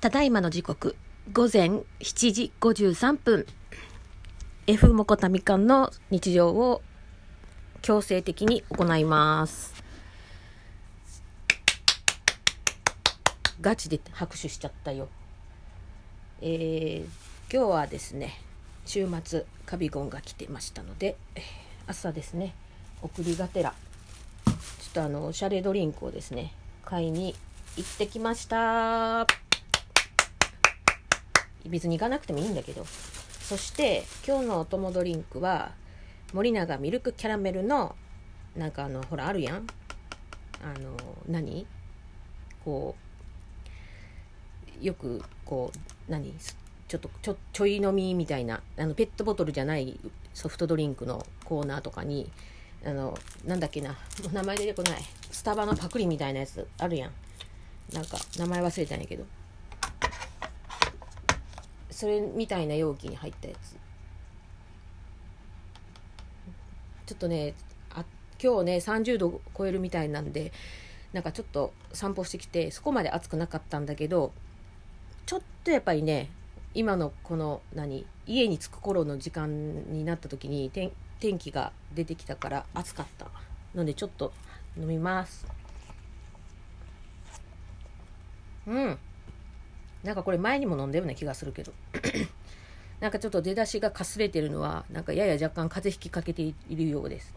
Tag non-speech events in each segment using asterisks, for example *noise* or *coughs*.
ただいまの時刻、午前7時53分。F モコタミカンの日常を強制的に行います。ガチで拍手しちゃったよ。えー、今日はですね、週末カビゴンが来てましたので、朝ですね、送りがてら、ちょっとあの、おしゃれドリンクをですね、買いに行ってきました。別に行かなくてもいいんだけど。そして、今日のお供ドリンクは、森永ミルクキャラメルの、なんかあの、ほら、あるやん。あの、何？こう、よく、こう、何？ちょっとちょちょい飲みみたいな。あのペットボトルじゃないソフトドリンクのコーナーとかにあのなんだっけな名前出てこない。スタバのパクリみたいなやつあるやん。なんか名前忘れたんやけど。それみたいな容器に入ったやつ。ちょっとねあ今日ね30度超えるみたいなんでなんかちょっと散歩してきてそこまで暑くなかったんだけどちょっとやっぱりね今のこの何家に着く頃の時間になった時に天天気が出てきたから暑かった。のでちょっと飲みます。うん。なんかこれ前にも飲んだような気がするけど。*coughs* なんかちょっと出だしがかすれてるのはなんかやや若干風邪ひきかけているようです。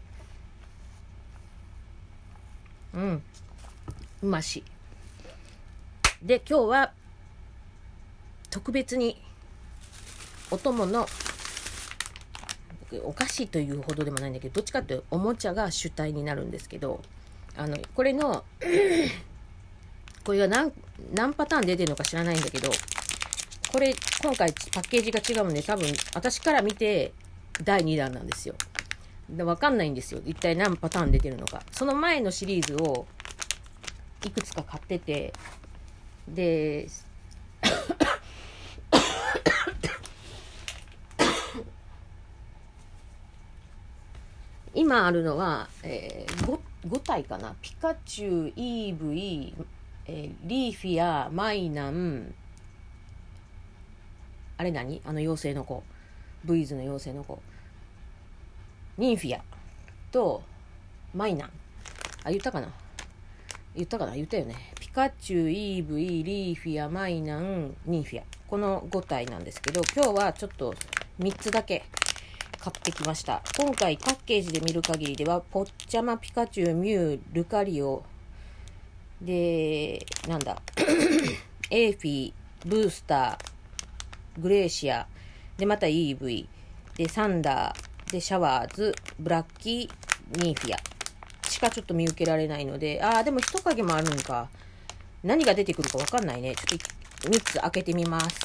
うん。うまし。で今日は特別にお供のお菓子というほどでもないんだけどどっちかっていうとおもちゃが主体になるんですけどあのこれの *coughs* これが何何パターン出てるのか知らないんだけどこれ今回パッケージが違うんで多分私から見て第2弾なんですよ。で分かんないんですよ。一体何パターン出てるのか。その前のシリーズをいくつか買っててで *coughs* 今あるのは、えー、5, 5体かな。ピカチュウ、イーブイ、えーリーフィア、マイナンあれ何？あの妖精の子。ブイズの妖精の子。ニンフィアとマイナン。あ言ったかな？言ったかな？言ったよね。ピカチュウ、イーブイ、リーフィア、マイナン、ニンフィア。この5体なんですけど今日はちょっと3つだけ。買ってきました。今回パッケージで見る限りではポッチャマピカチュウミュウルカリオ。でなんだ？*coughs* エーフィーブースター。グレーシア。でまた EV でサンダー。でシャワーズ。ブラッキー。ニーフィア。しかちょっと見受けられないので。ああでも人影もあるんか。何が出てくるかわかんないね。ちょっと3つ開けてみます。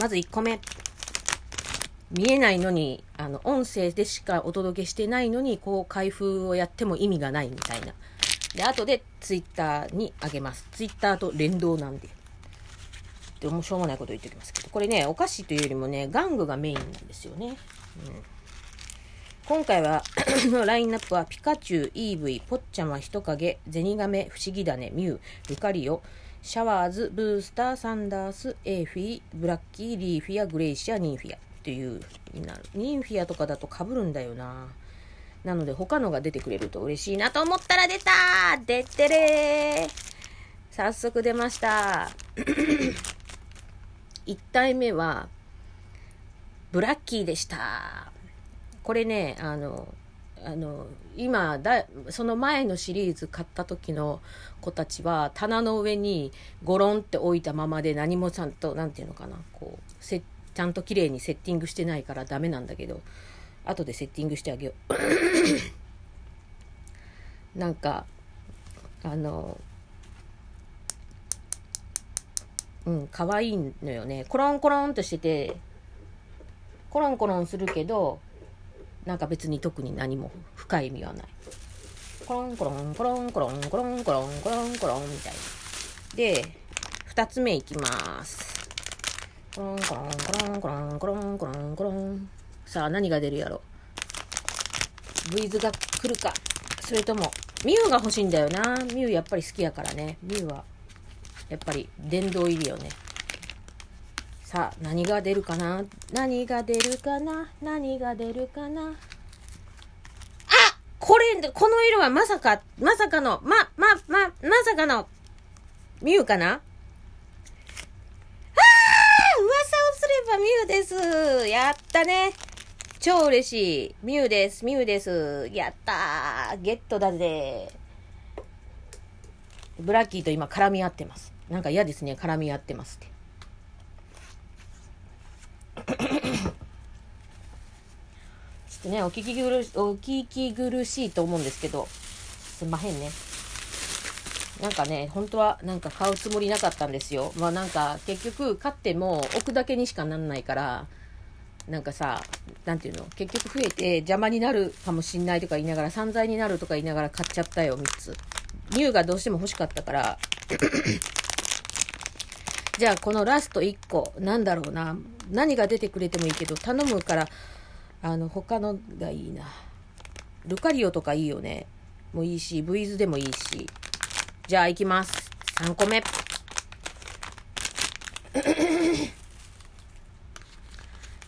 まず1個目。見えないのにあの音声でしかお届けしてないのにこう開封をやっても意味がないみたいな。で後でツイッターにあげます。ツイッターと連動なんで。でもしょうもないこと言っておきますけどこれねお菓子というよりもね玩具がメインなんですよね、うん、今回は *clears throat* のラインナップはピカチュウ、イーブイ、ポッチャマ、人影、ゼニガメ、フシギダネ、ミュウ、ルカリオ、シャワーズ、ブースター、サンダース、エーフィー、ブラッキー、リーフィア、グレイシア、ニンフィアっていうになる。ニンフィアとかだと被るんだよな。なので他のが出てくれると嬉しいなと思ったら出た出てれー早速出ました。*clears throat* 1体目は、ブラッキーでした。これね、あの、あの今だその前のシリーズ買った時の子たちは棚の上にゴロンって置いたままで何もちゃんと何て言うのかなこうせちゃんと綺麗にセッティングしてないからダメなんだけど後でセッティングしてあげよう *coughs* なんかあのうん、可愛いのよね。コロンコロンとしてて、コロンコロンするけど、なんか別に特に何も深い意味はない。コロンコロン、コロンコロン、コロンコロン、コロンコロンみたいな。で、2つ目いきます。コロンコロン、コロンコロン、コロンコロン、コロン。さあ、何が出るやろ。ブイズが来るか。それとも、ミュウが欲しいんだよな。ミュウやっぱり好きやからね。ミュウはやっぱり殿堂入りよね。さあ、何が出るかな？何が出るかな？何が出るかな？あこれ、この色はまさか、まさかの、ま、ま、ま、まさかの、ミュウかな？ああ噂をすればミュウです。やったね。超嬉しい。ミュウです。ミュウです。やったー。ゲットだぜ。ブラッキーと今絡み合ってます。なんか嫌ですね。絡み合ってますって。*coughs* ちょっとね、お聞き苦し、お聞き苦しいと思うんですけど、すんまへんね。なんかね、本当はなんか買うつもりなかったんですよ。まあなんか結局買っても置くだけにしかなんないから、なんかさ、なんていうの？結局増えて邪魔になるかもしんないとか言いながら散財になるとか言いながら買っちゃったよ、3つ。ミュウがどうしても欲しかったからじゃあこのラスト1個、なんだろうな。何が出てくれてもいいけど、頼むから、あの、他のがいいな。ルカリオとかいいよね。もういいし、ブイズでもいいし。じゃあ行きます。3個目。*coughs*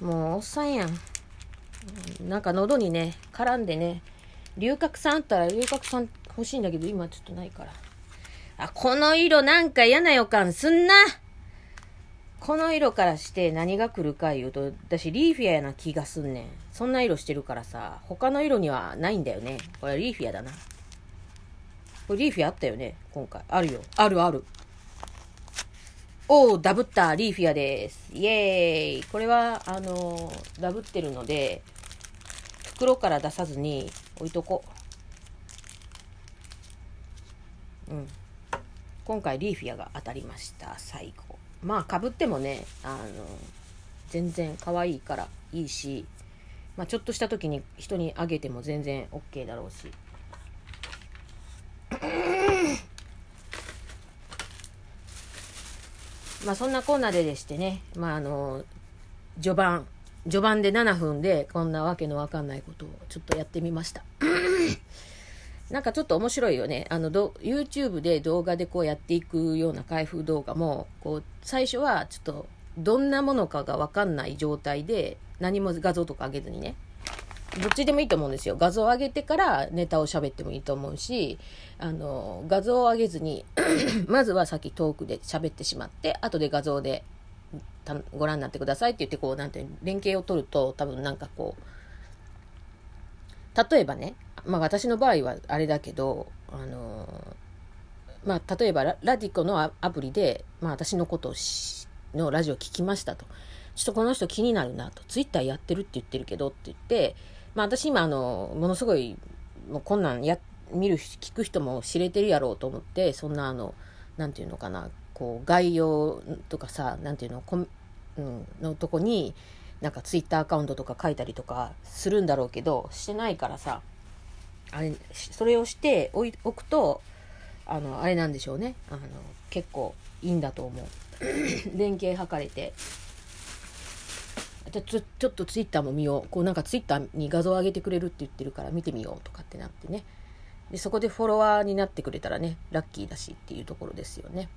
もうおっさんやん。なんか喉にね、絡んでね、龍角散あったら龍角散欲しいんだけど、今ちょっとないから。あ、この色なんか嫌な予感すんなこの色からして何が来るか言うと、私リーフィアやな気がすんねん。そんな色してるからさ、他の色にはないんだよね。これリーフィアだな。これリーフィアあったよね今回。あるよ。あるある。おー、ダブったリーフィアです。イエーイ。これは、あのー、ダブってるので、袋から出さずに置いとこう。うん。今回リーフィアが当たりました。最後。まあ、かぶってもね、あの、全然可愛いからいいし、まあ、ちょっとした時に人にあげても全然 OK だろうし。*coughs* まあそんなコーナーででしてね、まああの、序盤、序盤で7分でこんなわけのわかんないことをちょっとやってみました。なんかちょっと面白いよね。あの、YouTube で動画でこうやっていくような開封動画も、こう、最初はちょっと、どんなものかがわかんない状態で、何も画像とか上げずにね。どっちでもいいと思うんですよ。画像を上げてからネタを喋ってもいいと思うし、あの、画像を上げずに *clears throat* まずはさっきトークで喋ってしまって、後で画像でご覧になってくださいって言って、こう、なんて、連携を取ると、多分なんかこう、例えばね、まあ私の場合はあれだけど、あのまあ例えばラディコのアプリで、まあ私のことをのラジオ聞きましたと。ちょっとこの人気になるなと。ツイッターやってるって言ってるけどって言って、まあ私今あの、ものすごい、もうこんなんや、見る、聞く人も知れてるやろうと思って、そんなあの、なんていうのかな、こう概要とかさ、なんていうの、こうん、のとこに、なんかツイッターアカウントとか書いたりとかするんだろうけど、してないからさ、あれ、それをしておくと、あの、あれなんでしょうね。あの、結構いいんだと思う。*coughs* 連携図れて。ちょちょちょっとツイッターも見よう。こうなんかツイッターに画像を上げてくれるって言ってるから見てみようとかってなってね。で、そこでフォロワーになってくれたらね、ラッキーだしっていうところですよね。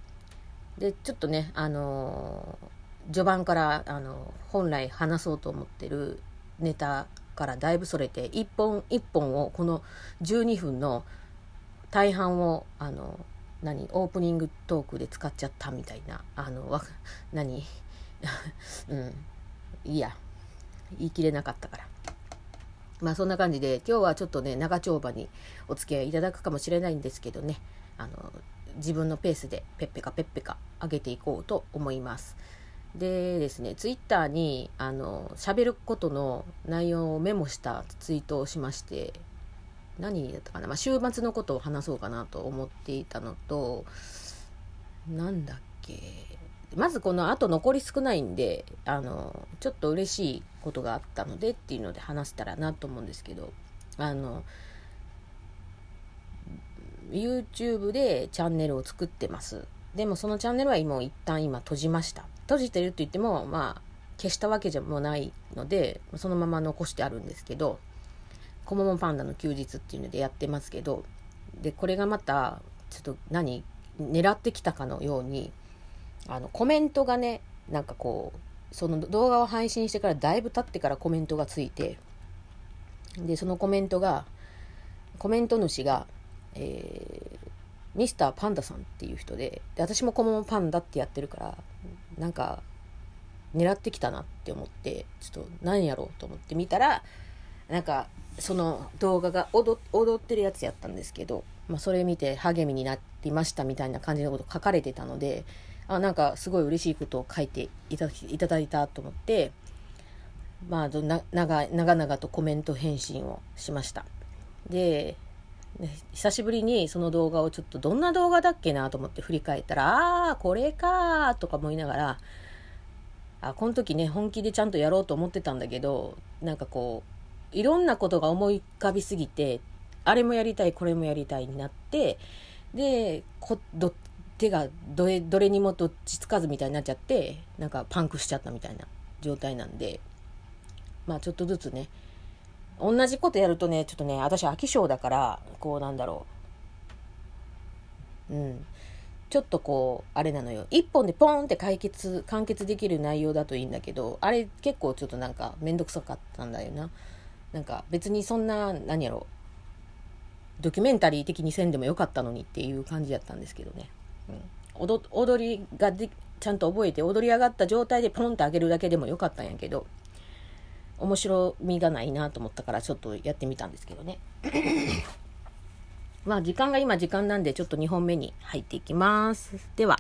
で、ちょっとね、あのー、序盤から、あの、本来話そうと思ってるネタからだいぶそれて一本一本をこの12分の大半をあの何オープニングトークで使っちゃったみたいなあのわ何 *laughs* うんいいや言い切れなかったからまあそんな感じで今日はちょっとね長丁場にお付き合いいただくかもしれないんですけどねあの自分のペースでペッペカペッペカ上げていこうと思います。でですね、ツイッターに、あの、喋ることの内容をメモしたツイートをしまして、何だったかな、まあ、週末のことを話そうかなと思っていたのと、なんだっけ、まずこの後残り少ないんで、あの、ちょっと嬉しいことがあったのでっていうので話したらなと思うんですけど、あの、YouTube でチャンネルを作ってます。でもそのチャンネルは今一旦今閉じました。閉じてるって言っても、まあ、消したわけじゃもないので、そのまま残してあるんですけど、コモモパンダの休日っていうのでやってますけど、で、これがまた、ちょっと何、狙ってきたかのように、あの、コメントがね、なんかこう、その動画を配信してからだいぶ経ってからコメントがついてでそのコメントがコメント主が、え、ミスターパンダさんっていう人でで私もこのままパンダってやってるからなんか狙ってきたなって思ってちょっと何やろうと思って見たらなんかその動画が踊ってるやつやったんですけど、まあ、それ見て励みになりましたみたいな感じのこと書かれてたのであなんかすごい嬉しいことを書いていたいただいたと思ってまあな長々とコメント返信をしました。で久しぶりにその動画をちょっとどんな動画だっけなと思って振り返ったらああこれかとか思いながらあこの時ね本気でちゃんとやろうと思ってたんだけどなんかこういろんなことが思い浮かびすぎてあれもやりたいこれもやりたいになってでこど手がどれどれにもどっちつかずみたいになっちゃってなんかパンクしちゃったみたいな状態なんでまあちょっとずつね同じことやるとねちょっとね私飽き性だからこうなんだろう。うん。ちょっとこうあれなのよ。一本でポーンって解決完結できる内容だといいんだけどあれ結構ちょっとなんか面倒くさかったんだよな。なんか別にそんな何やろ。ドキュメンタリー的にせんでもよかったのにっていう感じやったんですけどね。うん、踊りがちゃんと覚えて踊り上がった状態でポンと上げるだけでもよかったんやけど。面白みがないなと思ったからちょっとやってみたんですけどね。*laughs* まあ時間が今時間なんでちょっと2本目に入っていきます。では